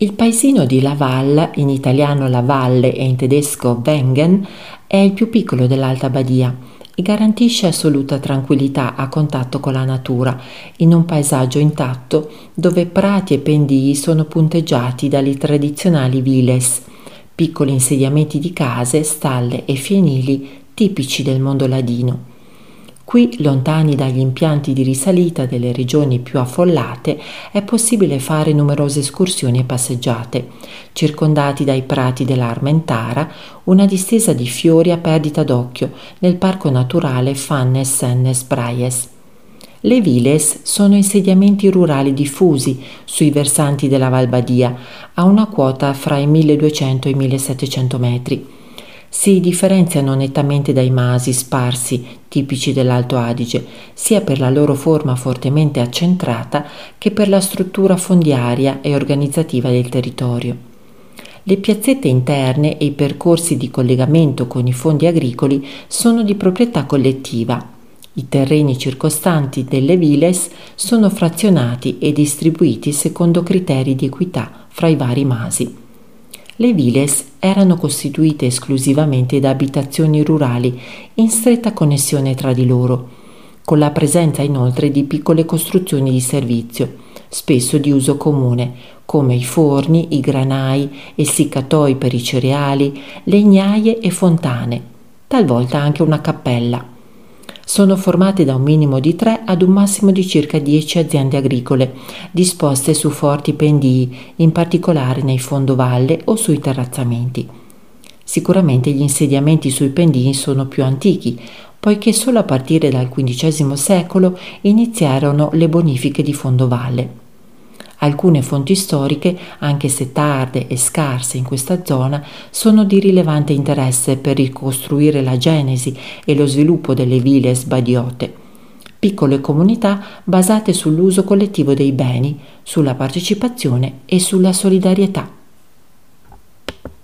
Il paesino di Laval, in italiano La Valle e in tedesco Wengen, è il più piccolo dell'Alta Badia e garantisce assoluta tranquillità a contatto con la natura, in un paesaggio intatto dove prati e pendii sono punteggiati dalle tradizionali viles, piccoli insediamenti di case, stalle e fienili tipici del mondo ladino. Qui, lontani dagli impianti di risalita delle regioni più affollate, è possibile fare numerose escursioni e passeggiate. Circondati dai prati dell'Armentara, una distesa di fiori a perdita d'occhio nel parco naturale Fannes Sennes Braies. Le viles sono insediamenti rurali diffusi sui versanti della Valbadia, a una quota fra i 1200 e i 1700 metri si differenziano nettamente dai masi sparsi tipici dell'Alto Adige, sia per la loro forma fortemente accentrata che per la struttura fondiaria e organizzativa del territorio. Le piazzette interne e i percorsi di collegamento con i fondi agricoli sono di proprietà collettiva. I terreni circostanti delle viles sono frazionati e distribuiti secondo criteri di equità fra i vari masi. Le viles erano costituite esclusivamente da abitazioni rurali in stretta connessione tra di loro, con la presenza inoltre di piccole costruzioni di servizio, spesso di uso comune, come i forni, i granai, essiccatoi per i cereali, legnaie e fontane, talvolta anche una cappella sono formate da un minimo di 3 ad un massimo di circa 10 aziende agricole, disposte su forti pendii, in particolare nei fondovalle o sui terrazzamenti. Sicuramente gli insediamenti sui pendii sono più antichi, poiché solo a partire dal XV secolo iniziarono le bonifiche di fondovalle. Alcune fonti storiche, anche se tarde e scarse in questa zona, sono di rilevante interesse per ricostruire la genesi e lo sviluppo delle ville sbadiote. Piccole comunità basate sull'uso collettivo dei beni, sulla partecipazione e sulla solidarietà.